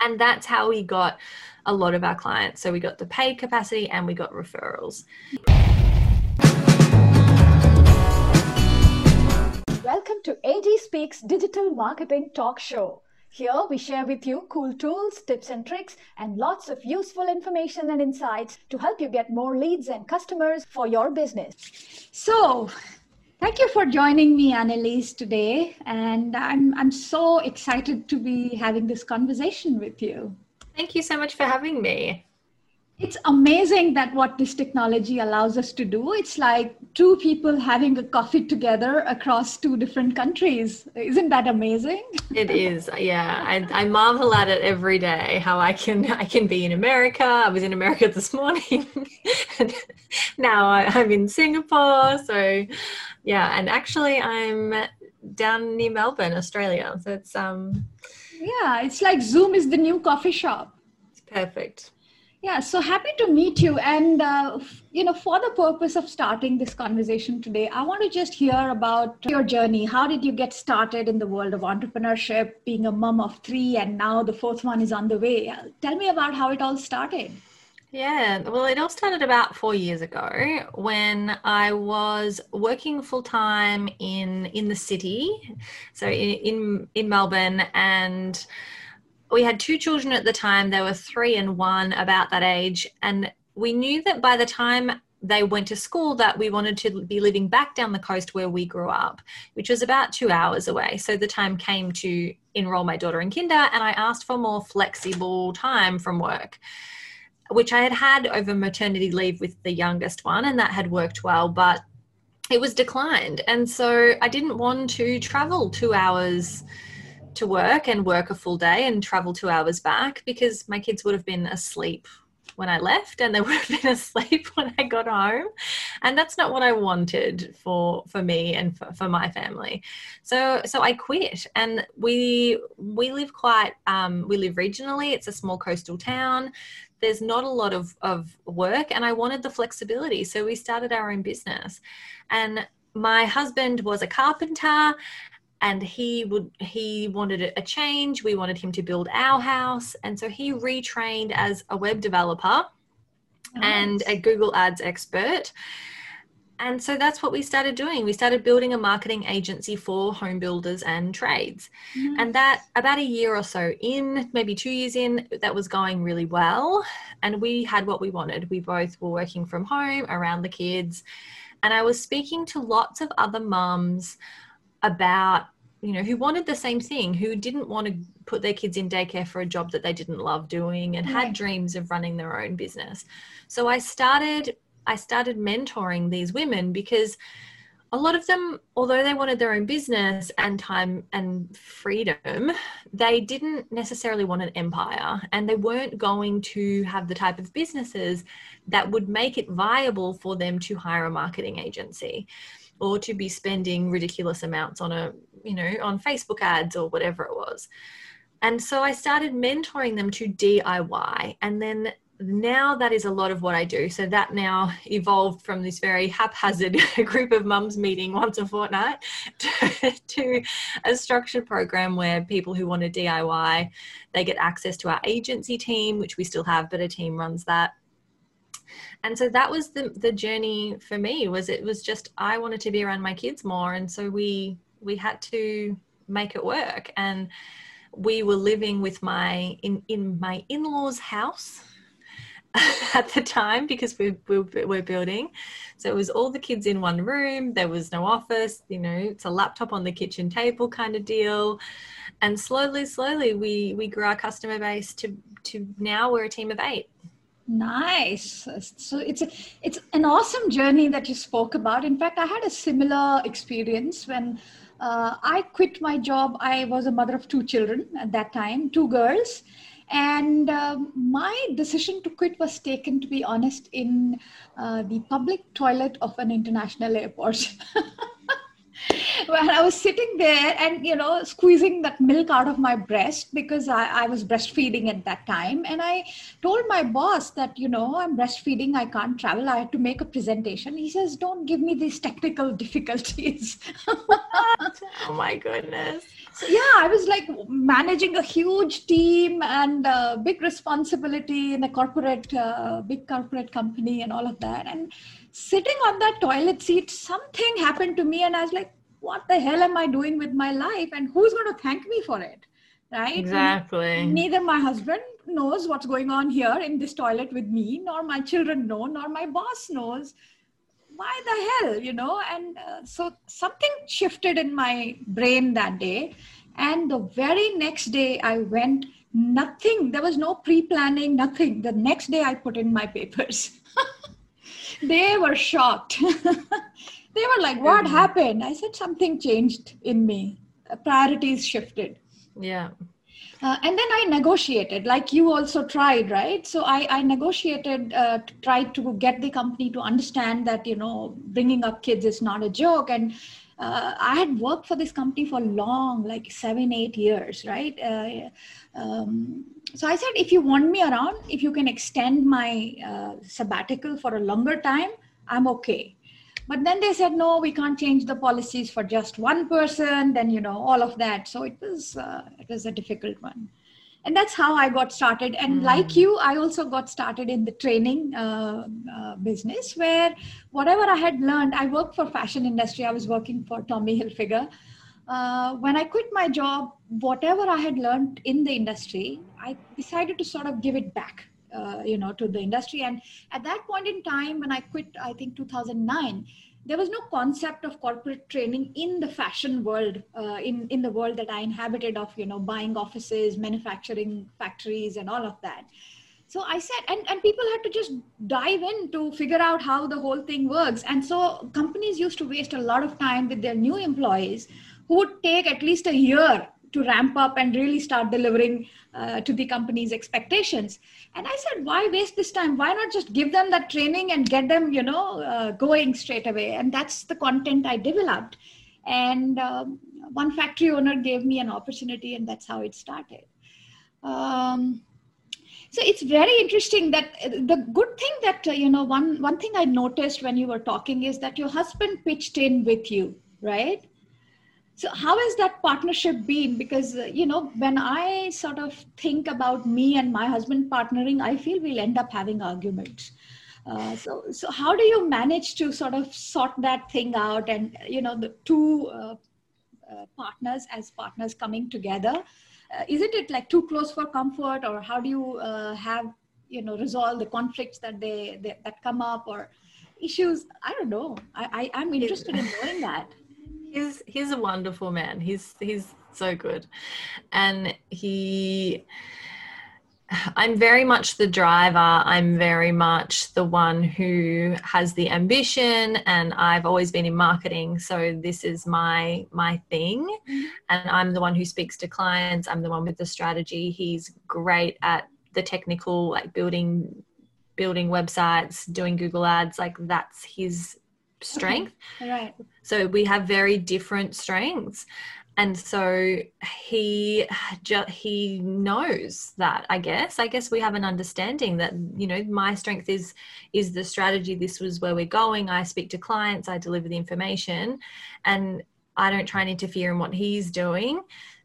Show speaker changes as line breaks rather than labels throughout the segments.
And that's how we got a lot of our clients. So we got the paid capacity and we got referrals.
Welcome to AD Speaks Digital Marketing Talk Show. Here we share with you cool tools, tips and tricks, and lots of useful information and insights to help you get more leads and customers for your business. So, thank you for joining me, Annelise, today. And I'm, I'm so excited to be having this conversation with you.
Thank you so much for having me.
It's amazing that what this technology allows us to do it's like two people having a coffee together across two different countries. Isn't that amazing?
It is. Yeah I, I, marvel at it every day how i can i can be in america. I was in america this morning. Now I, i'm in singapore so yeah and actually i'm down near melbourne australia so it's um
yeah it's like zoom is the new coffee shop
it's perfect
yeah, so happy to meet you. And, uh, you know, for the purpose of starting this conversation today, I want to just hear about your journey. How did you get started in the world of entrepreneurship, being a mom of three, and now the fourth one is on the way? Tell me about how it all started.
Yeah, well, it all started about four years ago when I was working full time in in the city, so in in, in Melbourne, and we had two children at the time. They were three and one, about that age. And we knew that by the time they went to school that we wanted to be living back down the coast where we grew up, which was about two hours away. So the time came to enroll my daughter in kinder, and I asked for more flexible time from work, which I had had over maternity leave with the youngest one, and that had worked well, but it was declined. And so I didn't want to travel two hours to work and work a full day and travel two hours back because my kids would have been asleep when I left and they would have been asleep when I got home. And that's not what I wanted for for me and for, for my family. So so I quit and we we live quite um, we live regionally. It's a small coastal town. There's not a lot of, of work and I wanted the flexibility. So we started our own business. And my husband was a carpenter and he would he wanted a change we wanted him to build our house and so he retrained as a web developer nice. and a google ads expert and so that's what we started doing. We started building a marketing agency for home builders and trades. And that about a year or so in maybe two years in that was going really well. And we had what we wanted. We both were working from home around the kids. And i was speaking to lots of other mums about you know who wanted the same thing who didn't want to put their kids in daycare for a job that they didn't love doing and had dreams of running their own business. So i started i started mentoring these women because a lot of them although they wanted their own business and time and freedom they didn't necessarily want an empire and they weren't going to have the type of businesses that would make it viable for them to hire a marketing agency or to be spending ridiculous amounts on a you know on facebook ads or whatever it was. And so i started mentoring them to diy and then now that is a lot of what i do. So that now evolved from this very haphazard group of mums meeting once a fortnight to, to a structured program where people who want to diy they get access to our agency team which we still have but a team runs that. And so that was the the journey for me was it was just i wanted to be around my kids more. And so we we had to make it work. And we were living with my in in my in-laws house at the time because we, we we're building so it was all the kids in one room there was no office you know it's a laptop on the kitchen table kind of deal and slowly slowly we we grew our customer base to to now we're a team of eight
Nice. So it's a, it's an awesome journey that you spoke about. In fact, I had a similar experience when uh, I quit my job. I was a mother of two children at that time, two girls, and um, my decision to quit was taken, to be honest, in uh, the public toilet of an international airport. when I was sitting there and, you know, squeezing that milk out of my breast because I, I was breastfeeding at that time. And I told my boss that, you know, I'm breastfeeding, I can't travel, I have to make a presentation. He says, don't give me these technical difficulties.
oh my goodness.
So, yeah, I was like managing a huge team and a big responsibility in a corporate, uh, big corporate company and all of that. And sitting on that toilet seat, something happened to me, and I was like, what the hell am I doing with my life? And who's going to thank me for it? Right?
Exactly.
And neither my husband knows what's going on here in this toilet with me, nor my children know, nor my boss knows. Why the hell, you know? And uh, so something shifted in my brain that day. And the very next day, I went, nothing, there was no pre planning, nothing. The next day, I put in my papers. they were shocked. they were like, What mm-hmm. happened? I said, Something changed in me. Priorities shifted.
Yeah.
Uh, and then I negotiated, like you also tried, right? So I, I negotiated, uh, tried to get the company to understand that, you know, bringing up kids is not a joke. And uh, I had worked for this company for long, like seven, eight years, right? Uh, um, so I said, if you want me around, if you can extend my uh, sabbatical for a longer time, I'm okay. But then they said, no, we can't change the policies for just one person. Then you know all of that. So it was uh, it was a difficult one, and that's how I got started. And mm. like you, I also got started in the training uh, uh, business, where whatever I had learned, I worked for fashion industry. I was working for Tommy Hilfiger uh, when I quit my job, whatever I had learned in the industry, I decided to sort of give it back, uh, you know, to the industry. And at that point in time, when I quit, I think 2009, there was no concept of corporate training in the fashion world, uh, in in the world that I inhabited of, you know, buying offices, manufacturing factories, and all of that. So I said, and, and people had to just dive in to figure out how the whole thing works. And so companies used to waste a lot of time with their new employees who would take at least a year to ramp up and really start delivering uh, to the company's expectations. And i said why waste this time? Why not just give them that training and get them you know uh, going straight away? And that's the content i developed. And um, one factory owner gave me an opportunity and that's how it started. Um, so it's very interesting that uh, the good thing that uh, you know one one thing i noticed when you were talking is that your husband pitched in with you right so how has that partnership been? Because uh, you know when i sort of think about me and my husband partnering i feel we'll end up having arguments. Uh, so so how do you manage to sort of sort that thing out and you know the two uh, uh partners as partners coming together? Uh, isn't it like too close for comfort or how do you uh, have you know resolve the conflicts that they, they, that come up or issues? I don't know. I, I i'm interested in knowing that
he's he's a wonderful man. He's he's so good, and he. I'm very much the driver. I'm very much the one who has the ambition and I've always been in marketing so this is my my thing mm-hmm. and I'm the one who speaks to clients. I'm the one with the strategy. He's great at the technical like building building websites, doing Google ads like that's his strength.
Right.
So we have very different strengths. And so he he knows that I guess. I guess we have an understanding that you know my strength is is the strategy. This was where we're going. I speak to clients. I deliver the information. And I don't try and interfere in what he's doing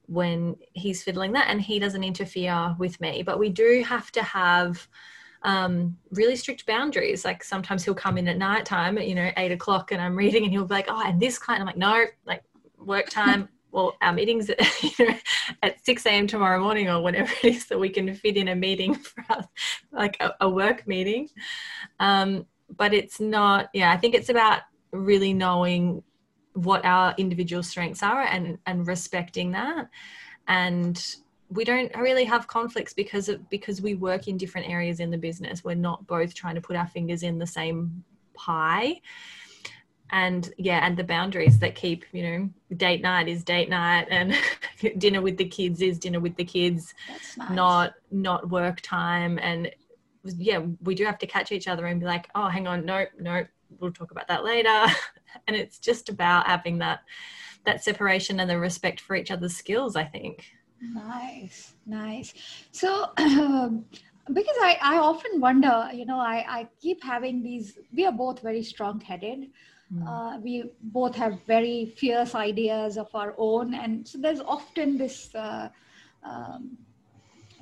when he's fiddling that. And he doesn't interfere with me. But we do have to have um, really strict boundaries. Like sometimes he'll come in at night time you know, eight o'clock and I'm reading and he'll be like, oh, and this client, I'm like, no, like work time. well, our meetings at, you know, at 6 a.m. tomorrow morning or whatever it is that we can fit in a meeting for us, like a, a work meeting. Um, but it's not, yeah, I think it's about really knowing what our individual strengths are and, and respecting that. And we don't really have conflicts because of because we work in different areas in the business. We're not both trying to put our fingers in the same pie. And yeah and the boundaries that keep you know date night is date night and dinner with the kids is dinner with the kids. Nice. not not work time. And yeah we do have to catch each other and be like oh hang on. Nope, nope, we'll talk about that later. And it's just about having that that separation and the respect for each other's skills i think
nice nice. So um, because I, I often wonder you know I, I keep having these we are both very strong headed mm. uh, we both have very fierce ideas of our own and so there's often this uh, um,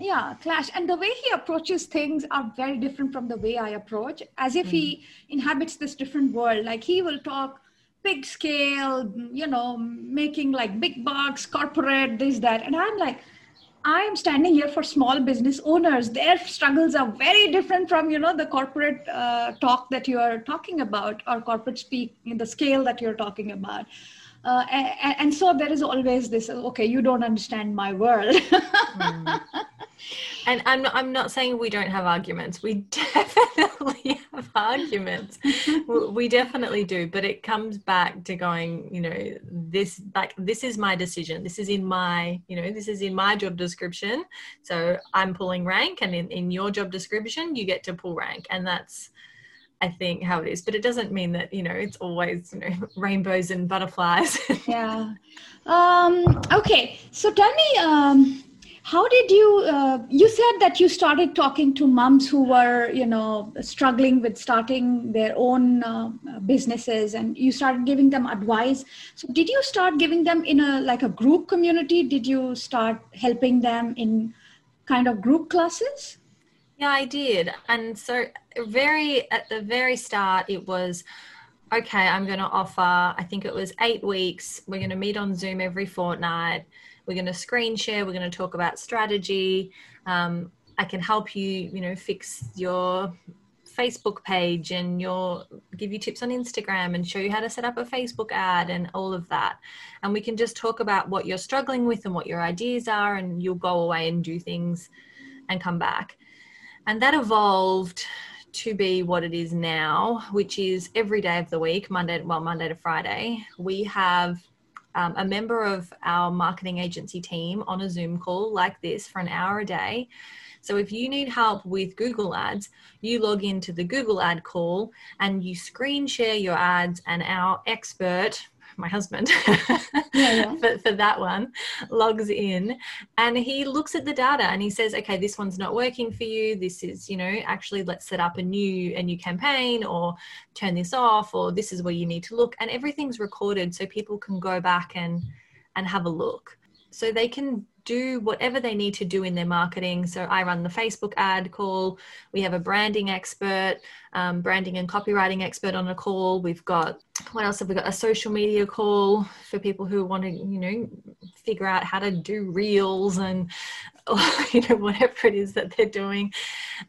yeah clash. And the way he approaches things are very different from the way i approach. As if mm. he inhabits this different world. Like he will talk big scale you know making like big bucks corporate this that and i'm like I am standing here for small business owners. Their struggles are very different from you know the corporate uh, talk that you are talking about or corporate speak in the scale that you're talking about. Uh, and, and, so there is always this okay you don't understand my world mm.
And I'm not, I'm not saying we don't have arguments we definitely have arguments we definitely do but it comes back to going you know this like this is my decision this is in my you know this is in my job description so i'm pulling rank and in, in your job description you get to pull rank and that's I think how it is, but it doesn't mean that you know it's always you know rainbows and butterflies.
yeah. Um, okay. So tell me, um, how did you? Uh, you said that you started talking to moms who were you know struggling with starting their own uh, businesses, and you started giving them advice. So did you start giving them in a like a group community? Did you start helping them in kind of group classes?
Yeah, I did. And so, very at the very start, it was okay, I'm going to offer, I think it was eight weeks. We're going to meet on Zoom every fortnight. We're going to screen share. We're going to talk about strategy. Um, I can help you, you know, fix your Facebook page and your give you tips on Instagram and show you how to set up a Facebook ad and all of that. And we can just talk about what you're struggling with and what your ideas are, and you'll go away and do things and come back. And that evolved to be what it is now, which is every day of the week, Monday, well, Monday to Friday, we have um, a member of our marketing agency team on a Zoom call like this for an hour a day. So if you need help with Google Ads, you log into the Google Ad call and you screen share your ads, and our expert my husband. Yeah, yeah. for, for that one logs in and he looks at the data and he says okay this one's not working for you. This is you know actually let's set up a new a new campaign or turn this off or this is where you need to look. And everything's recorded so people can go back and and have a look. So they can do whatever they need to do in their marketing. So I run the Facebook ad call. We have a branding expert, um, branding and copywriting expert on a call. We've got what else have we got? A social media call for people who want to, you know, figure out how to do reels and you know whatever it is that they're doing,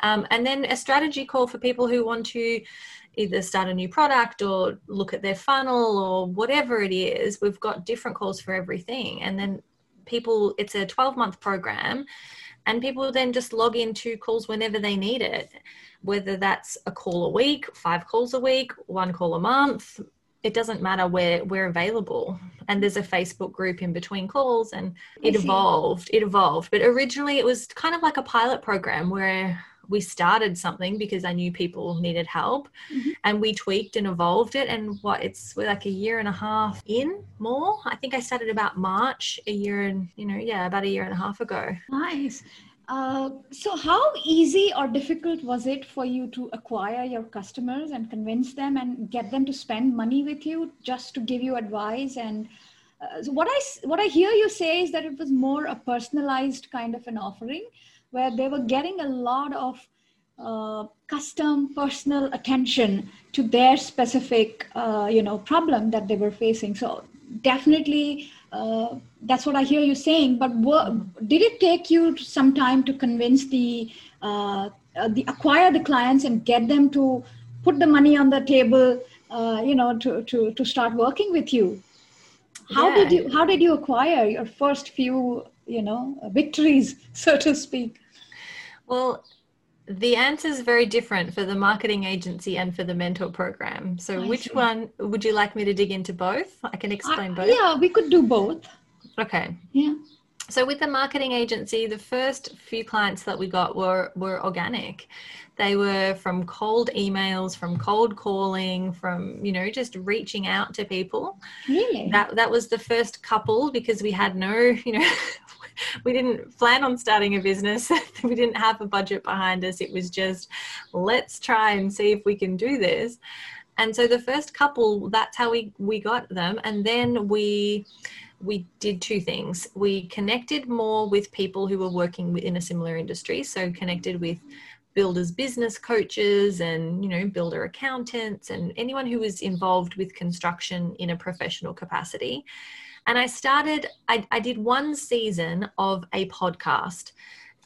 um, and then a strategy call for people who want to either start a new product or look at their funnel or whatever it is. We've got different calls for everything, and then people it's a 12 month program and people then just log into calls whenever they need it. Whether that's a call a week five calls a week one call a month it doesn't matter where we're available. And there's a facebook group in between calls and it evolved it evolved. But originally it was kind of like a pilot program where we started something because I knew people needed help mm-hmm. and we tweaked and evolved it. And what it's we're like a year and a half in more. I think I started about March a year and, you know, yeah, about a year and a half ago.
Nice. Uh, so, how easy or difficult was it for you to acquire your customers and convince them and get them to spend money with you just to give you advice? And uh, so what I what I hear you say is that it was more a personalized kind of an offering where they were getting a lot of uh, custom personal attention to their specific uh, you know problem that they were facing. So definitely uh, that's what i hear you saying but what, did it take you some time to convince the uh, uh, the acquire the clients and get them to put the money on the table uh, you know to, to to start working with you? How yeah. did you how did you acquire your first few you know victories so to speak
well, the answer is very different for the marketing agency and for the mentor program. So, I which see. one would you like me to dig into both? I can explain uh, both.
Yeah, we could do both.
Okay.
Yeah.
So with the marketing agency, the first few clients that we got were were organic. They were from cold emails, from cold calling, from you know just reaching out to people.
Really?
That that was the first couple because we had no you know we didn't plan on starting a business. we didn't have a budget behind us. It was just let's try and see if we can do this. And so the first couple, that's how we we got them, and then we we did two things. We connected more with people who were working in a similar industry, so connected with builders business coaches and you know builder accountants and anyone who was involved with construction in a professional capacity and i started i, I did one season of a podcast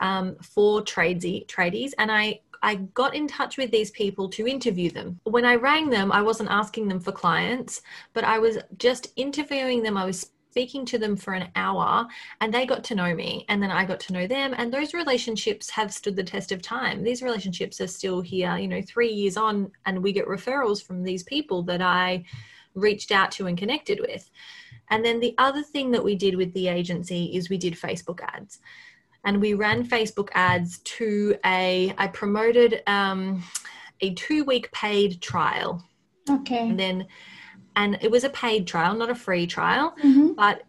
um, for tradesy tradies and i I got in touch with these people to interview them. When I rang them, I wasn't asking them for clients, but I was just interviewing them. I was speaking to them for an hour and they got to know me and then I got to know them and those relationships have stood the test of time. These relationships are still here, you know, 3 years on and we get referrals from these people that I reached out to and connected with. And then the other thing that we did with the agency is we did Facebook ads. And we ran Facebook ads to a, I promoted um, a two week paid trial.
Okay.
And then and it was a paid trial not a free trial
Mhm.
but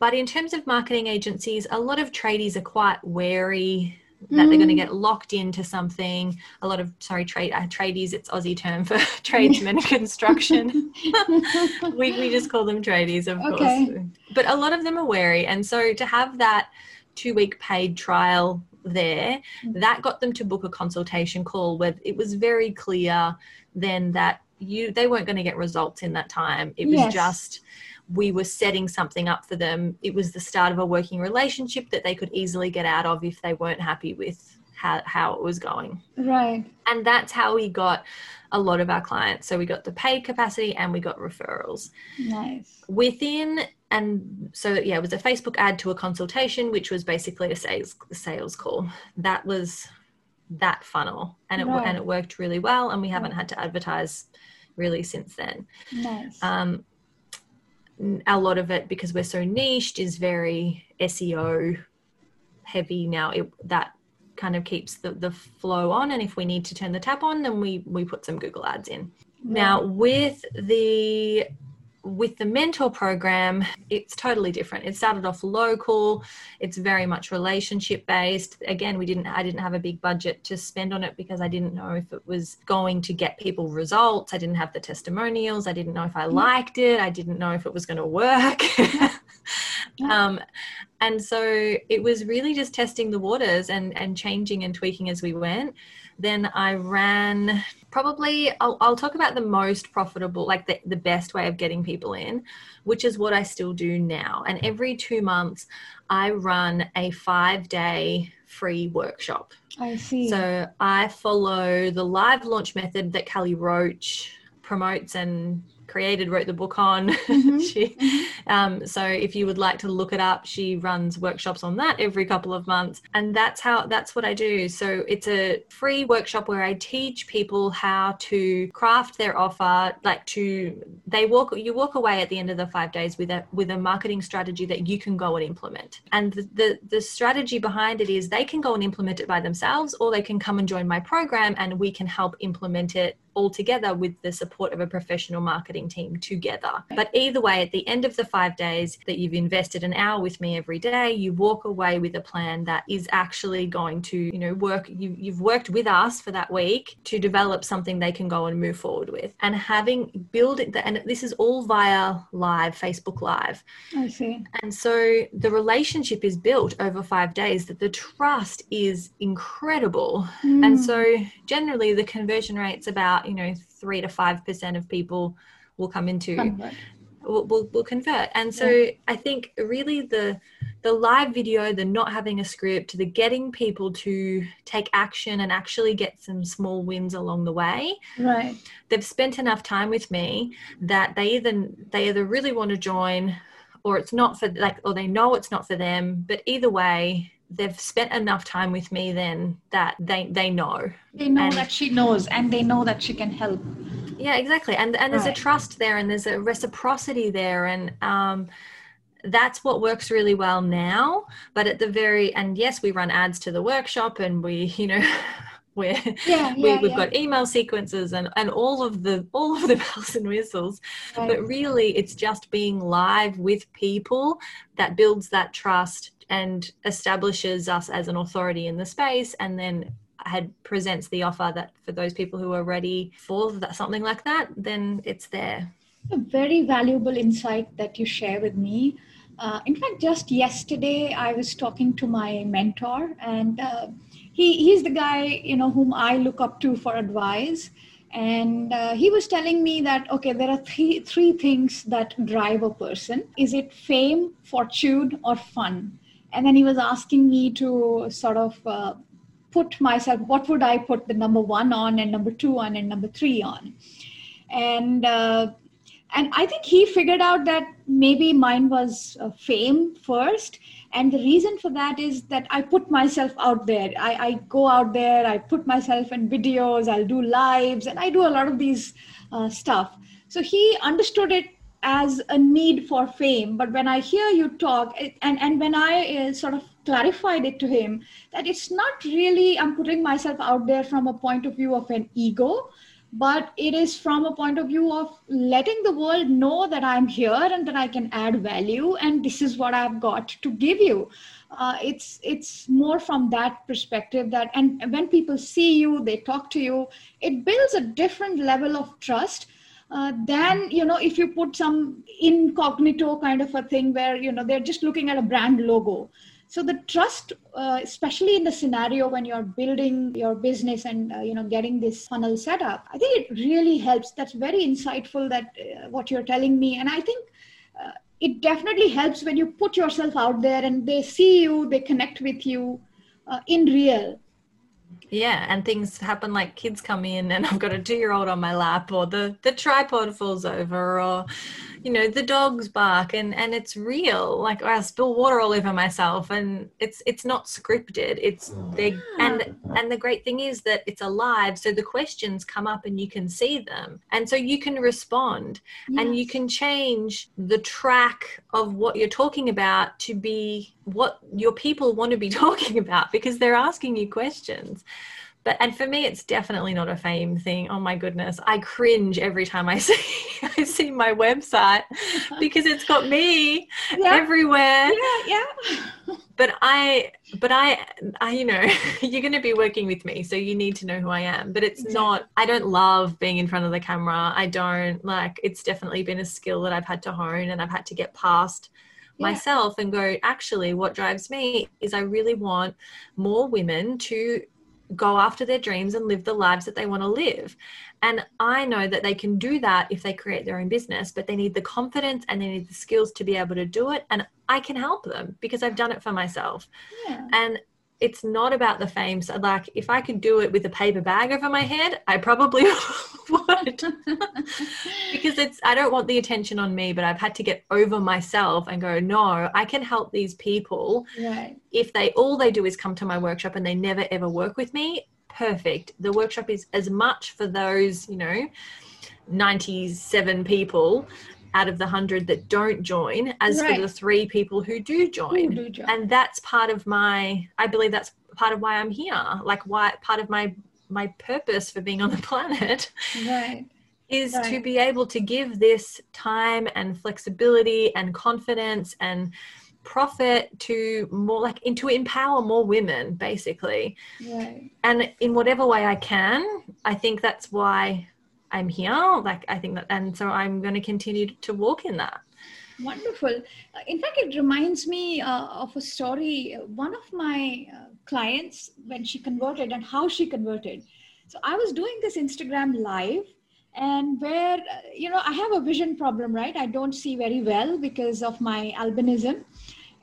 but in terms of marketing agencies a lot of tradies are quite wary that they're going to
Mm.
get locked into something a lot of sorry trade uh, tradies it's aussie term for tradesmen construction we, we just call them tradies of
Okay.
course but a lot of them are wary and so to have that two week paid trial there
Mm.
that got them to book a consultation call where it was very clear then that you they weren't going to get results in that time it was just we were setting something up for them it was the start of a working relationship that they could easily get out of if they weren't happy with how, how it was going
Right.
and that's how we got a lot of our clients so we got the paid capacity and we got referrals
Nice.
within and so yeah it was a facebook ad to a consultation which was basically a sales sales call that was that funnel and it
Right.
and it worked really well and we haven't had to advertise really since then
Nice.
um, a lot of it because we're so niched is very seo heavy. Now it, that kind of keeps the, the flow on and if we need to turn the tap on then we we put some google ads in. Now with the with the mentor program it's totally different. It started off local. It's very much relationship based again we didn't i didn't have a big budget to spend on it because i didn't know if it was going to get people results. I didn't have the testimonials. I didn't know if i liked it. I didn't know if it was going to work um, and so it was really just testing the waters and and changing and tweaking as we went then i ran probably I'll, I'll talk about the most profitable like the, the best way of getting people in which is what i still do now and every two months i run a five day free workshop
I see.
so i follow the live launch method that kelly roach promotes and created wrote the book on.
Mhm,
she um, so if you would like to look it up she runs workshops on that every couple of months. And that's how that's what i do. So it's a free workshop where i teach people how to craft their offer like to they walk you walk away at the end of the five days with a with a marketing strategy that you can go and implement. And the the, the strategy behind it is they can go and implement it by themselves or they can come and join my program and we can help implement it all together with the support of a professional marketing team together. But either way, at the end of the five days that you've invested an hour with me every day, you walk away with a plan that is actually going to, you know, work. You, you've worked with us for that week to develop something they can go and move forward with. And having build it, and this is all via live, Facebook Live.
I see.
And so the relationship is built over five days that the trust is incredible. And
Mm.
so generally the conversion rate's about, you know, three to five percent of people will come into
Convert.
will, will, will convert. And so I think really the the live video, the not having a script, the getting people to take action and actually get some small wins along the way
Right.
they've spent enough time with me that they either they either really want to join or it's not for like or they know it's not for them but either way they've spent enough time with me then that they they know
They know
And-
that she knows and they know that she can help.
yeah exactly and and there's
Right.
a trust there and there's a reciprocity there and um that's what works really well now but at the very and yes we run ads to the workshop and we you know where
Yeah,
we,
yeah,
we've
yeah.
got email sequences and, and all of the all of the bells and whistles
Right.
but really it's just being live with people that builds that trust and establishes us as an authority in the space and then had presents the offer that for those people who are ready for that, something like that then it's there
a very valuable insight that you share with me. Uh, in fact, just yesterday I was talking to my mentor, and uh, he he's the guy you know whom I look up to for advice. And uh, he was telling me that okay, there are three three things that drive a person. Is it fame, fortune, or fun? And then he was asking me to sort of uh, put myself. What would I put the number one on, and number two on, and number three on? And uh, and i think he figured out that maybe mine was uh, fame first and the reason for that is that i put myself out there. I, I go out there i put myself in videos i'll do lives and i do a lot of these uh, stuff. So he understood it as a need for fame but when i hear you talk it- and and when i uh, sort of clarified it to him that it's not really i'm putting myself out there from a point of view of an ego but it is from a point of view of letting the world know that I'm here and that I can add value and this is what I've got to give you. Uh, it's it's more from that perspective that and when people see you, they talk to you, it builds a different level of trust. Uh, than you know if you put some incognito kind of a thing where you know they're just looking at a brand logo so the trust uh, especially in the scenario when you're building your business and uh, you know getting this funnel set up i think it really helps. That's very insightful that uh, what you're telling me. And i think uh, it definitely helps when you put yourself out there and they see you they connect with you uh, in real
yeah and things happen like kids come in and i've got a two year old on my lap or the the tripod falls over or you know the dogs bark and and it's real. Like i spill water all over myself and it's it's not scripted. It's they ah. and and the great thing is that it's alive so the questions come up and you can see them. And so you can respond and you can change the track of what you're talking about to be what your people want to be talking about because they're asking you questions but and for me it's definitely not a fame thing oh my goodness i cringe every time i see i see my website because it's got me
Yeah.
everywhere
yeah yeah
but i but i i you know you're going to be working with me so you need to know who i am but it's
Exactly.
not i don't love being in front of the camera i don't like it's definitely been a skill that i've had to hone and i've had to get past
Yeah.
myself and go actually what drives me is i really want more women to go after their dreams and live the lives that they want to live. And i know that they can do that if they create their own business but they need the confidence and they need the skills to be able to do it and i can help them because i've done it for myself.
Yeah.
And it's not about the fame. So like if i could do it with a paper bag over my head i probably would. Because it's i don't want the attention on me but i've had to get over myself and go no i can help these people.
Right.
If they all they do is come to my workshop and they never ever work with me perfect. The workshop is as much for those you know 97 people out of the 100 that don't join as
Right.
for the three people who do join
Who do join.
and that's part of my i believe that's part of why i'm here. Like why part of my my purpose for being on the planet
right.
is to be able to give this time and flexibility and confidence and profit to more like and to empower more women basically.
Right.
And in whatever way i can i think that's why i'm here like i think that and so i'm going to continue to walk in that
Wonderful. Uh, In fact, it reminds me uh, of a story. One of my uh, clients, when she converted and how she converted. So I was doing this Instagram live, and where, uh, you know, I have a vision problem, right? I don't see very well because of my albinism.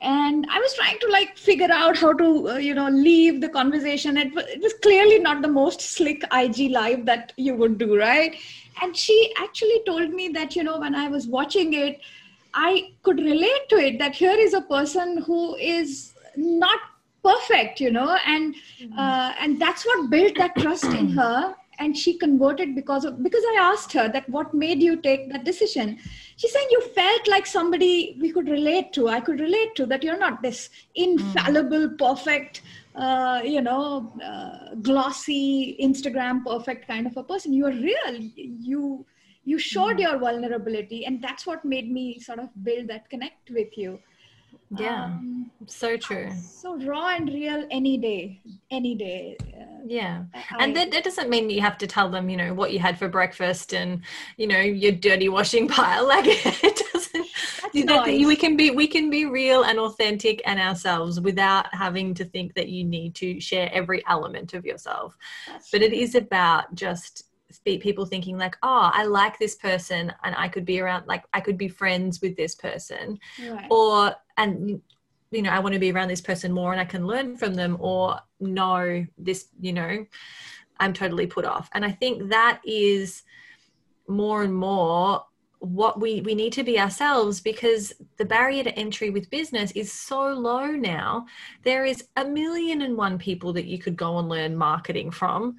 And I was trying to like figure out how to, uh, you know, leave the conversation. It was, it was clearly not the most slick IG live that you would do, right? And she actually told me that, you know, when I was watching it, I could relate to it that here is a person who is not perfect, you know, and uh, and that's what built that trust in her. and she converted because of because i asked her that what made you take that decision she saying you felt like somebody we could relate to i could relate to that you're not this infallible mm. perfect uh, you know uh, glossy instagram perfect kind of a person you are real you you showed mm. your vulnerability and that's what made me sort of build that connect with you
yeah um, so true
so raw and real any day any day
uh, yeah I, and that, that doesn't mean you have to tell them you know what you had for breakfast and you know your dirty washing pile like it doesn't you know, nice. we can be we can be real and authentic and ourselves without having to think that you need to share every element of yourself That's but true. it is about just people thinking like oh i like this person and i could be around like i could be friends with this person right. or and you know i want to be around this person more and i can learn from them or no this you know i'm totally put off. And i think that is more and more what we we need to be ourselves because the barrier to entry with business is so low now. There is a million and one people that you could go and learn marketing from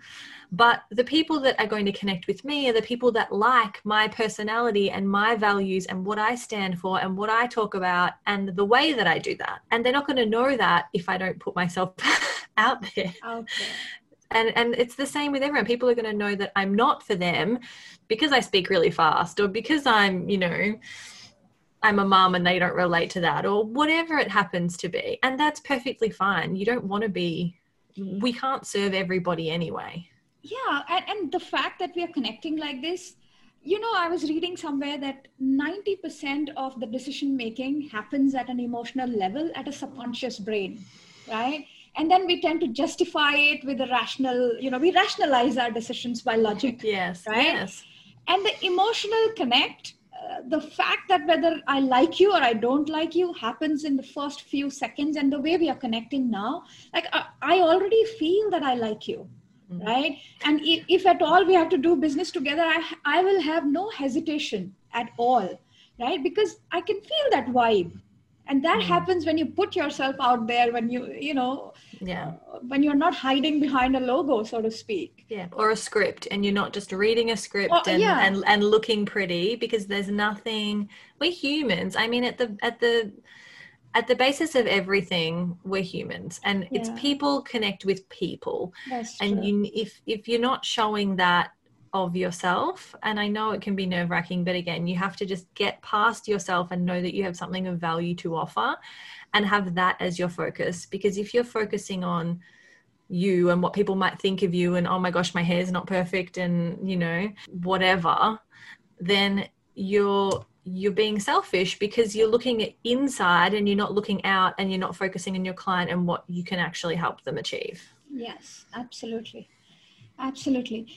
but the people that are going to connect with me are the people that like my personality and my values and what I stand for and what I talk about and the way that I do that. And they're not going to know that if I don't put myself out there. Okay. And and it's the same with everyone. People are going to know that i'm not for them because i speak really fast or because i'm you know i'm a mom and they don't relate to that or whatever it happens to be. And that's perfectly fine. You don't want to be we can't serve everybody anyway
yeah and, and the fact that we are connecting like this you know i was reading somewhere that 90% of the decision making happens at an emotional level at a subconscious brain right? And then we tend to justify it with a rational you know we rationalize our decisions by logic
yes
right?
yes.
And the emotional connect uh, the fact that whether i like you or i don't like you happens in the first few seconds and the way we are connecting now like i, I already feel that i like you mm-hmm. right and if, if at all we have to do business together i i will have no hesitation at all right because i can feel that vibe and that mm. happens when you put yourself out there when you you know
yeah
uh, when you're not hiding behind a logo so to speak
yeah or a script and you're not just reading a script or, and, yeah. and and looking pretty because there's nothing we're humans i mean at the at the at the basis of everything we're humans and yeah. it's people connect with people
That's
and
true.
you if if you're not showing that of yourself. And I know it can be nerve wracking, but again, you have to just get past yourself and know that you have something of value to offer and have that as your focus. Because if you're focusing on you and what people might think of you and, oh my gosh, my hair's not perfect and, you know, whatever, then you're you're being selfish because you're looking inside and you're not looking out and you're not focusing on your client and what you can actually help them achieve.
Yes, absolutely. Absolutely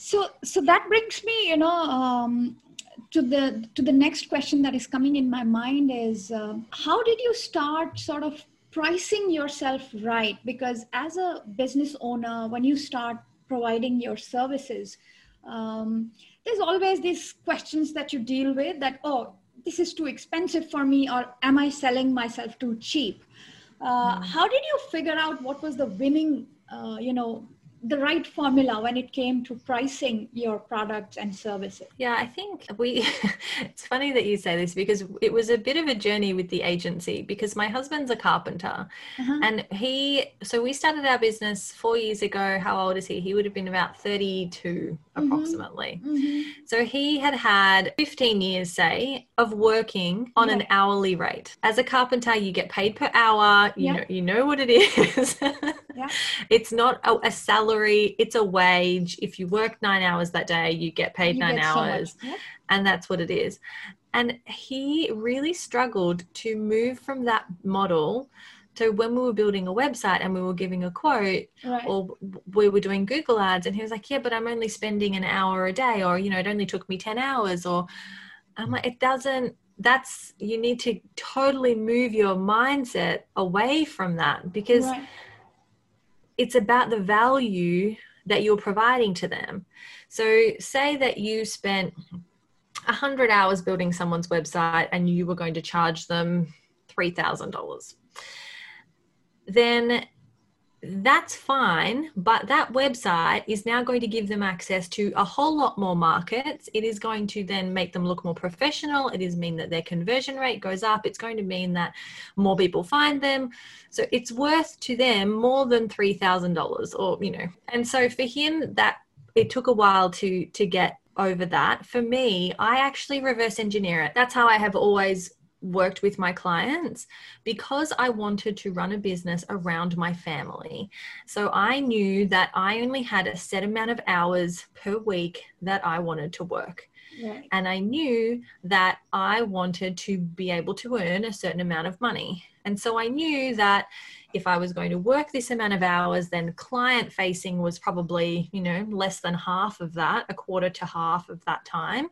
so so that brings me you know um, to the to the next question that is coming in my mind is uh, how did you start sort of pricing yourself right because as a business owner when you start providing your services um, there's always these questions that you deal with that oh this is too expensive for me or am i selling myself too cheap uh, mm. how did you figure out what was the winning uh, you know the right formula when it came to pricing your products and services?
Yeah, I think we, it's funny that you say this because it was a bit of a journey with the agency because my husband's a carpenter uh-huh. and he, so we started our business four years ago. How old is he? He would have been about 32 mm-hmm. approximately. Mm-hmm. So he had had 15 years, say, of working on yeah. an hourly rate. As a carpenter, you get paid per hour. You yeah. know, you know what it is. yeah. It's not a, a, salary; it's a wage. If you work nine hours that day, you get paid you nine get hours, so and that's what it is. And he really struggled to move from that model so when we were building a website and we were giving a quote right. or we were doing Google ads and he was like, yeah, but I'm only spending an hour a day or, you know, it only took me 10 hours or I'm like, it doesn't, that's, you need to totally move your mindset away from that because right. It's about the value that you're providing to them. So say that you spent 100 hours building someone's website and you were going to charge them $3,000 then that's fine, but that website is now going to give them access to a whole lot more markets. It is going to then make them look more professional. It is mean that their conversion rate goes up. It's going to mean that more people find them. So it's worth to them more than $3,000 or, you know. And so for him that it took a while to to get over that. For me, I actually reverse engineer it. That's how I have always worked with my clients because I wanted to run a business around my family. So I knew that I only had a set amount of hours per week that I wanted to work. Right. And I knew that I wanted to be able to earn a certain amount of money. And so I knew that if I was going to work this amount of hours, then client facing was probably, you know, less than half of that, a quarter to half of that time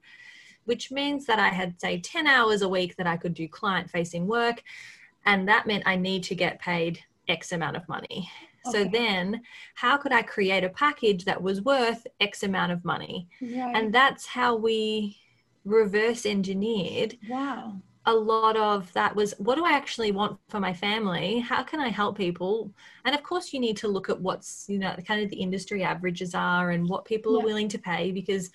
which means that I had, say, 10 hours a week that I could do client facing work. And that meant I need to get paid X amount of money. Okay. So then, how could I create a package that was worth X amount of money? Right. And that's how we reverse engineered.
Wow.
A lot of that was what do I actually want for my family? How can I help people? And of course, you need to look at what's, you know, kind of the industry averages are and what people yeah. are willing to pay because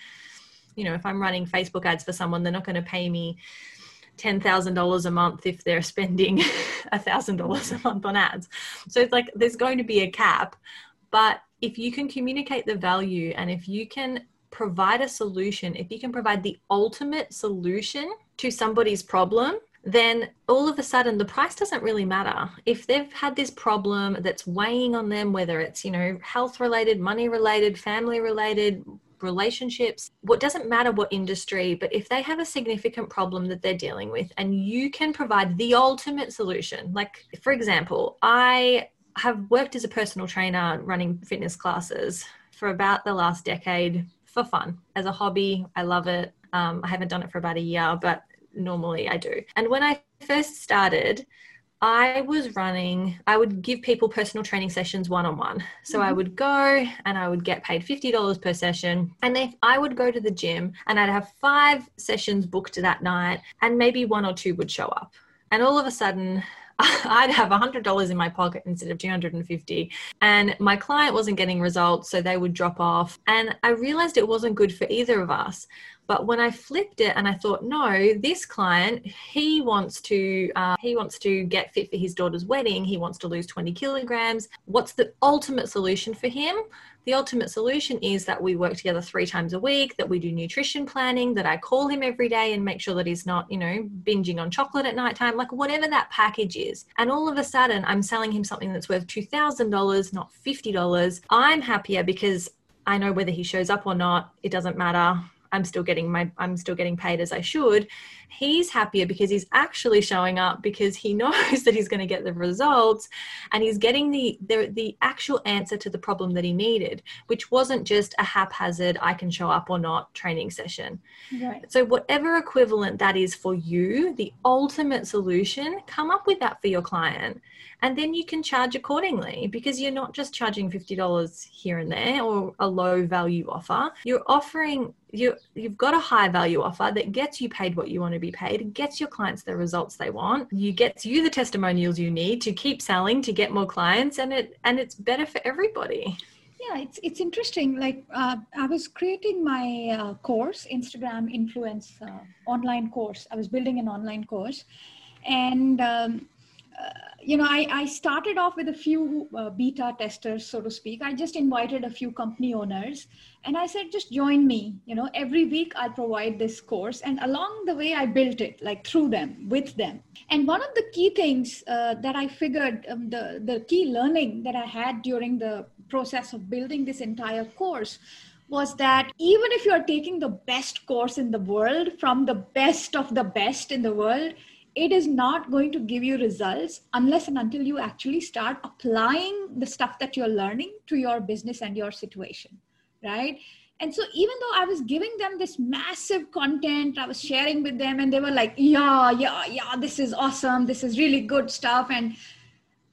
you know, if I'm running Facebook ads for someone, they're not going to pay me $10,000 a month if they're spending $1,000 a month on ads. So it's like there's going to be a cap. But if you can communicate the value and if you can provide a solution, if you can provide the ultimate solution to somebody's problem, then all of a sudden the price doesn't really matter. If they've had this problem that's weighing on them, whether it's, you know, health related, money related, family related, relationships, what doesn't matter what industry, but if they have a significant problem that they're dealing with and you can provide the ultimate solution, like for example, I have worked as a personal trainer running fitness classes for about the last decade for fun as a hobby. I love it. Um, I haven't done it for about a year, but normally I do. And when I first started, I was running, I would give people personal training sessions one on one. So mm-hmm. I would go and I would get paid $50 per session. And if I would go to the gym and I'd have five sessions booked that night, and maybe one or two would show up. And all of a sudden, I'd have $100 in my pocket instead of 250 and my client wasn't getting results so they would drop off and I realized it wasn't good for either of us but when I flipped it and I thought, no, this client, he wants to uh, he wants to get fit for his daughter's wedding. He wants to lose 20 kilograms. What's the ultimate solution for him? The ultimate solution is that we work together three times a week, that we do nutrition planning, that I call him every day and make sure that he's not, you know, binging on chocolate at nighttime, like whatever that package is. And all of a sudden, I'm selling him something that's worth $2,000, not $50. I'm happier because I know whether he shows up or not, it doesn't matter. I'm still getting my I'm still getting paid as I should. He's happier because he's actually showing up because he knows that he's going to get the results and he's getting the, the the actual answer to the problem that he needed, which wasn't just a haphazard I can show up or not training session. Right. So whatever equivalent that is for you, the ultimate solution, come up with that for your client and then you can charge accordingly because you're not just charging $50 here and there or a low value offer you're offering you you've got a high value offer that gets you paid what you want to be paid gets your clients the results they want. You gets you the testimonials you need to keep selling to get more clients and it and it's better for everybody.
Yeah it's it's interesting like uh, i was creating my uh, course instagram influence uh, online course. I was building an online course and um, you know, I, I started off with a few uh, beta testers, so to speak. I just invited a few company owners and I said, just join me. You know, every week I'll provide this course. And along the way, I built it like through them, with them. And one of the key things uh, that I figured, um, the, the key learning that I had during the process of building this entire course was that even if you're taking the best course in the world from the best of the best in the world, it is not going to give you results unless and until you actually start applying the stuff that you're learning to your business and your situation right? And so even though i was giving them this massive content i was sharing with them and they were like yeah yeah yeah this is awesome. This is really good stuff. And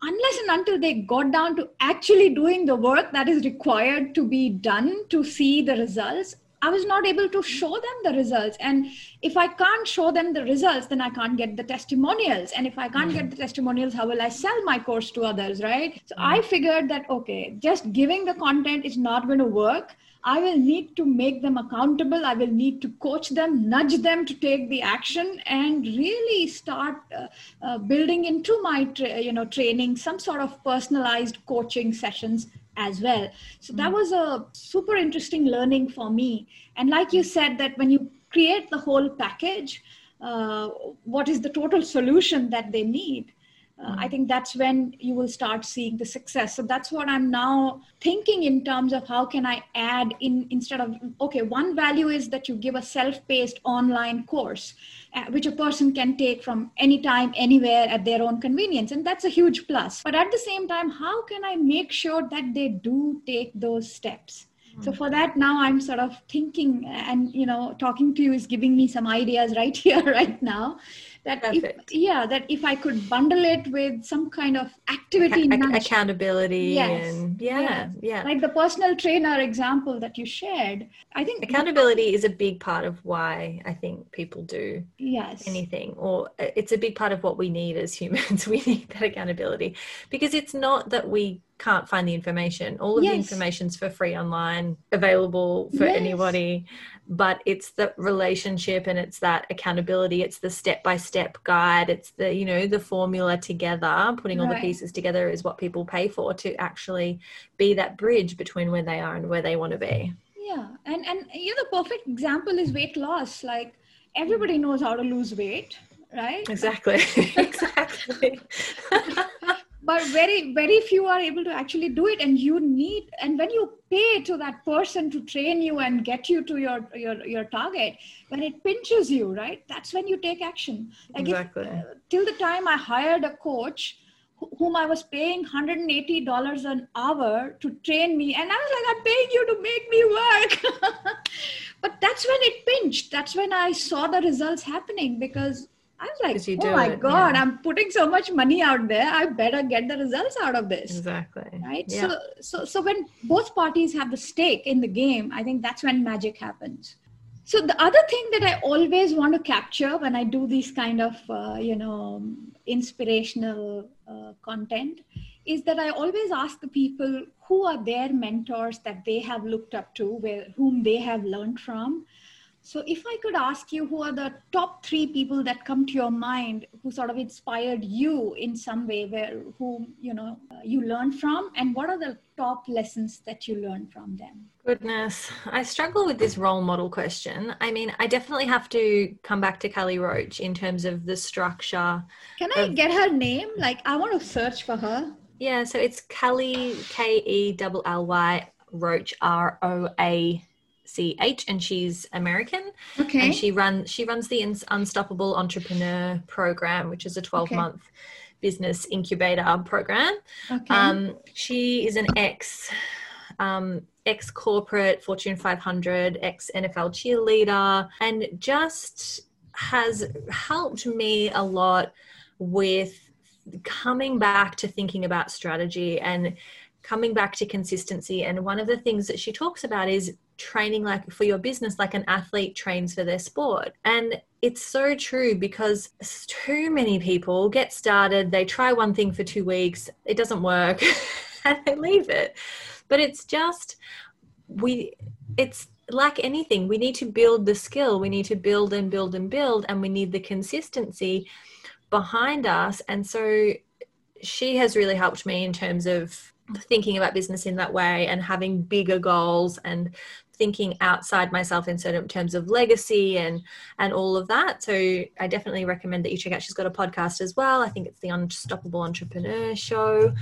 unless and until they got down to actually doing the work that is required to be done to see the results I was not able to show them the results. And if I can't show them the results, then I can't get the testimonials. And if I can't get the testimonials, how will I sell my course to others, right? So I figured that, okay, just giving the content is not going to work. I will need to make them accountable. I will need to coach them, nudge them to take the action, and really start uh, uh, building into my tra- you know training some sort of personalized coaching sessions as well. So that was a super interesting learning for me. And like you said, that when you create the whole package, uh, what is the total solution that they need? Uh, I think that's when you will start seeing the success. So that's what I'm now thinking in terms of how can I add in instead of okay, one value is that you give a self-paced online course, uh, which a person can take from any time anywhere at their own convenience, and that's a huge plus. But at the same time, how can I make sure that they do take those steps? so for that now i'm sort of thinking and you know talking to you is giving me some ideas right here right now that if, yeah that if i could bundle it with some kind of activity
Ac- accountability yes. and yeah,
yeah
yeah
like the personal trainer example that you shared i think
accountability is a big part of why i think people do
yes
anything or uh, it's a big part of what we need as humans we need that accountability because it's not that we can't find the information. All of yes. the information's for free online, available for yes. anybody. But it's the relationship and it's that accountability. It's the step by step guide. It's the, you know, the formula together, putting all the pieces together is what people pay for to actually be that bridge between where they are and where they want to be.
Yeah. And and you know, the perfect example is weight loss. Like everybody knows how to lose weight, right?
Exactly. exactly.
but very very few are able to actually do it and you need and when you pay to that person to train you and get you to your your, your target when it pinches you right that's when you take action
like exactly. if,
uh, till the time i hired a coach whom I was paying $180 an hour to train me. And I was like, I'm paying you to make me work. but that's when it pinched. That's when I saw the results happening because I was like, oh my it, God, yeah. I'm putting so much money out there. I better get the results out of this.
Exactly.
Right. Yeah. So, so, so when both parties have the stake in the game, I think that's when magic happens. So the other thing that I always want to capture when I do these kind of, uh, you know, inspirational uh, content is that I always ask the people who are their mentors that they have looked up to, where whom they have learned from so, if I could ask you, who are the top three people that come to your mind who sort of inspired you in some way, where whom you know uh, you learned from, and what are the top lessons that you learned from them?
Goodness, I struggle with this role model question. I mean, I definitely have to come back to Kelly Roach in terms of the structure.
Can I of... get her name? Like, I want to search for her.
Yeah, so it's Kelly K E L L Y Roach R O A CH and she's American.
Okay.
And she runs she runs the Unstoppable Entrepreneur program, which is a 12 okay. month business incubator program.
Okay.
Um, she is an ex um, ex corporate Fortune 500, ex NFL cheerleader, and just has helped me a lot with coming back to thinking about strategy and coming back to consistency. And one of the things that she talks about is training like for your business like an athlete trains for their sport. And it's so true because too many people get started they try one thing for two weeks it doesn't work and they leave it. But it's just we it's like anything we need to build the skill we need to build and build and build and we need the consistency behind us. And so she has really helped me in terms of thinking about business in that way and having bigger goals and thinking outside myself in certain terms of legacy and and all of that. So I definitely recommend that you check out. She's got a podcast as well. I think it's the Unstoppable Entrepreneur Show,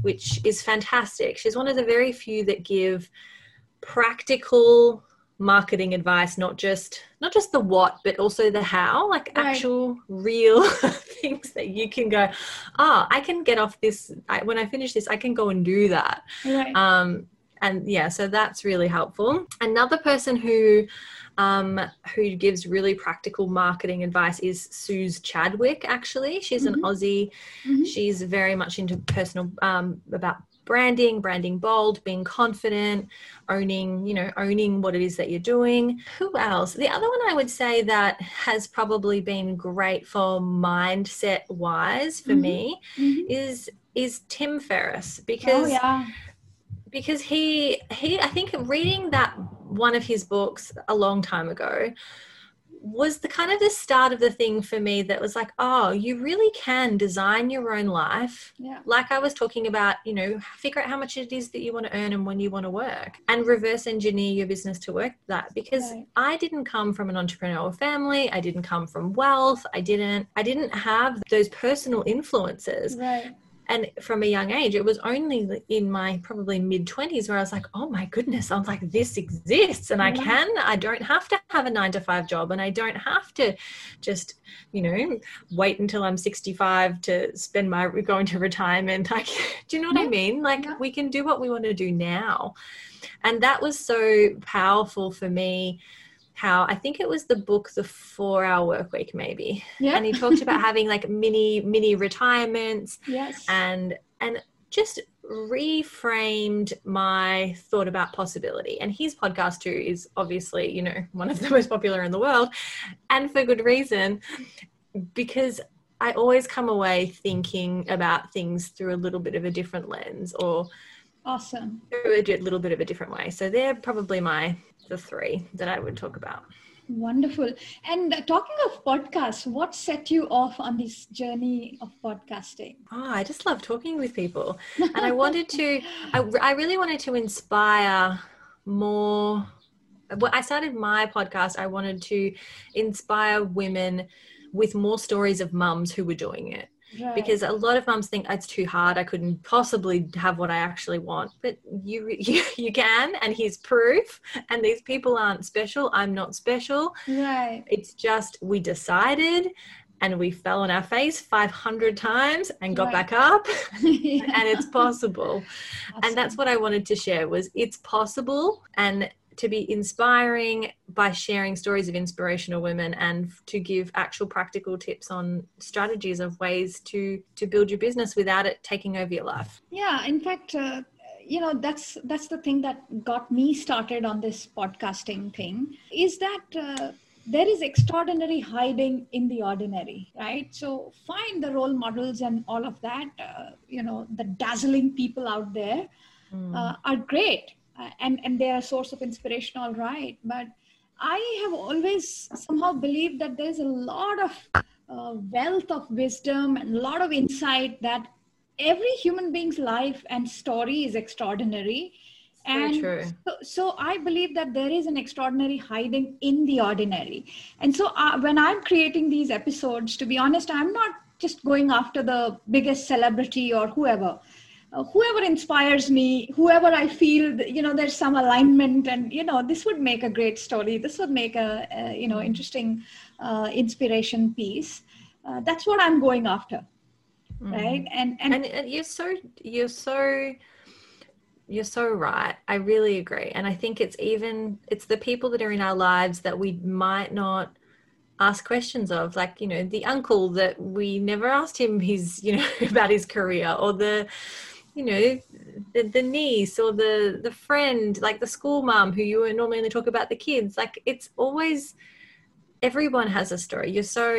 which is fantastic. She's one of the very few that give practical marketing advice not just not just the what but also the how like right. actual real things that you can go ah oh, i can get off this I, when i finish this i can go and do that
right.
um and yeah, so that's really helpful. Another person who um, who gives really practical marketing advice is Suze Chadwick. Actually, she's mm-hmm. an Aussie. Mm-hmm. She's very much into personal um, about branding, branding bold, being confident, owning, you know, owning what it is that you're doing. Who else? The other one I would say that has probably been great for mindset wise for mm-hmm. me mm-hmm. is is Tim Ferriss because
oh, yeah.
Because he he I think reading that one of his books a long time ago was the kind of the start of the thing for me that was like, oh, you really can design your own life.
Yeah.
Like I was talking about, you know, figure out how much it is that you want to earn and when you want to work and reverse engineer your business to work that because right. I didn't come from an entrepreneurial family. I didn't come from wealth. I didn't, I didn't have those personal influences.
Right
and from a young age it was only in my probably mid 20s where i was like oh my goodness i'm like this exists and i can i don't have to have a 9 to 5 job and i don't have to just you know wait until i'm 65 to spend my going to retirement like do you know what yeah. i mean like yeah. we can do what we want to do now and that was so powerful for me how I think it was the book The Four Hour Work Week, maybe.
Yeah.
And he talked about having like mini mini retirements.
Yes.
And and just reframed my thought about possibility. And his podcast too is obviously, you know, one of the most popular in the world, and for good reason, because I always come away thinking about things through a little bit of a different lens or
awesome
through a little bit of a different way. So they're probably my the three that I would talk about.
Wonderful. And talking of podcasts, what set you off on this journey of podcasting?
Oh, I just love talking with people. And I wanted to, I, I really wanted to inspire more. When I started my podcast, I wanted to inspire women with more stories of mums who were doing it. Right. Because a lot of mums think it's too hard. I couldn't possibly have what I actually want, but you, you you can, and here's proof. And these people aren't special. I'm not special.
Right.
It's just we decided, and we fell on our face 500 times and got right. back up yeah. and it's possible awesome. and that's what i wanted to share was it's possible and to be inspiring by sharing stories of inspirational women and to give actual practical tips on strategies of ways to to build your business without it taking over your life.
Yeah in fact uh, you know that's that's the thing that got me started on this podcasting thing is that uh, there is extraordinary hiding in the ordinary right? So find the role models and all of that uh, you know the dazzling people out there mm. are great uh, and and they're a source of inspiration all right. But i have always somehow believed that there's a lot of uh, wealth of wisdom and a lot of insight that every human being's life and story is extraordinary. And so, so, i believe that there is an extraordinary hiding in the ordinary. And so uh, when i'm creating these episodes to be honest i'm not just going after the biggest celebrity or whoever whoever inspires me whoever i feel you know there's some alignment and you know this would make a great story. This would make a, a you know interesting uh, inspiration piece. Uh, that's what i'm going after mm. right?
And, and and you're so you're so you're so right. I really agree. And i think it's even it's the people that are in our lives that we might not ask questions of. Like you know the uncle that we never asked him his you know about his career or the you know the, the niece or the the friend like the school mom who you normally only talk about the kids like it's always everyone has a story. You're so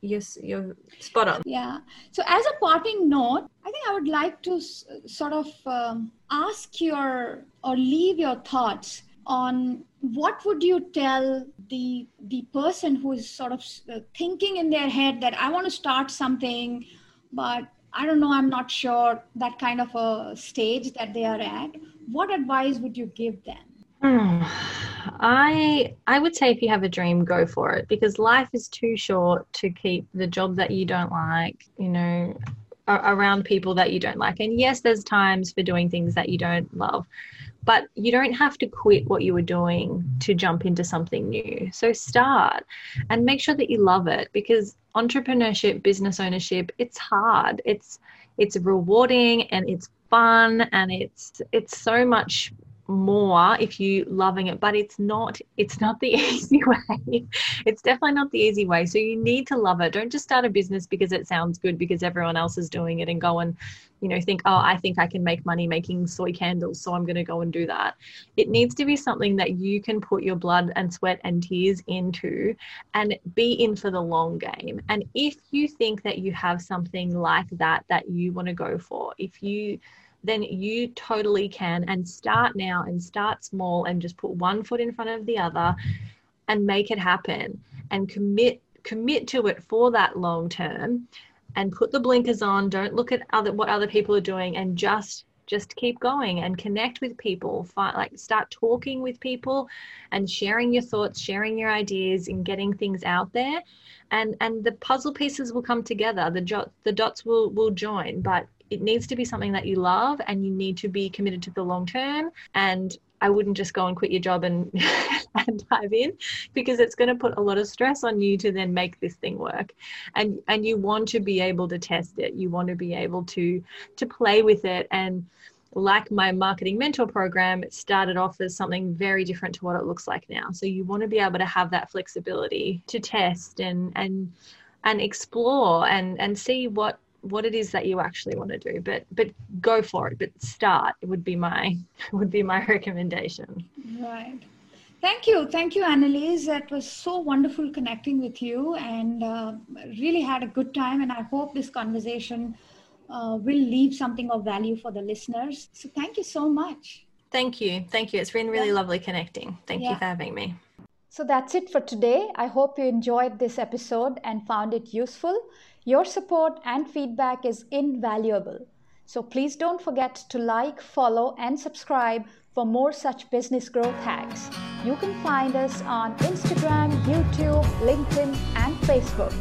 you're, you're spot on.
Yeah. So as a parting note i think i would like to s- sort of um, ask your or leave your thoughts on what would you tell the the person who is sort of uh, thinking in their head that i want to start something but I don't know, I'm not sure, that kind of a stage that they are at, what advice would you give them?
I I would say if you have a dream, go for it because life is too short to keep the job that you don't like, you know, around people that you don't like. And yes, there's times for doing things that you don't love, but you don't have to quit what you were doing to jump into something new. So start and make sure that you love it because entrepreneurship, business ownership, it's hard. It's it's rewarding and it's fun and it's it's so much more if you loving it but it's not it's not the easy way. It's definitely not the easy way. So you need to love it. Don't just start a business because it sounds good because everyone else is doing it and go and you know think oh i think i can make money making soy candles so i'm going to go and do that. It needs to be something that you can put your blood and sweat and tears into and be in for the long game. And if you think that you have something like that that you want to go for if you then you totally can and start now and start small and just put one foot in front of the other and make it happen. And commit commit to it for that long term and put the blinkers on. Don't look at other what other people are doing and just just keep going and connect with people. Find, like start talking with people and sharing your thoughts sharing your ideas and getting things out there. And and the puzzle pieces will come together. The jot the dots will will join. But it needs to be something that you love and you need to be committed to the long term and I wouldn't just go and quit your job and, and dive in because it's going to put a lot of stress on you to then make this thing work. And and you want to be able to test it. You want to be able to to play with it and like my marketing mentor program, it started off as something very different to what it looks like now. So you want to be able to have that flexibility to test and and and explore and and see what what it is that you actually want to do but but go for it but start it would be my would be my recommendation.
Right. Thank you. Thank you Annelise. It was so wonderful connecting with you and uh, really had a good time and i hope this conversation uh, will leave something of value for the listeners. So thank you so much.
Thank you. Thank you. It's been really yeah. lovely connecting. Thank yeah. you for having me
so that's it for today. I hope you enjoyed this episode and found it useful. Your support and feedback is invaluable. So please don't forget to like, follow, and subscribe for more such business growth hacks. You can find us on Instagram, YouTube, LinkedIn, and Facebook.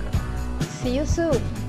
See you soon.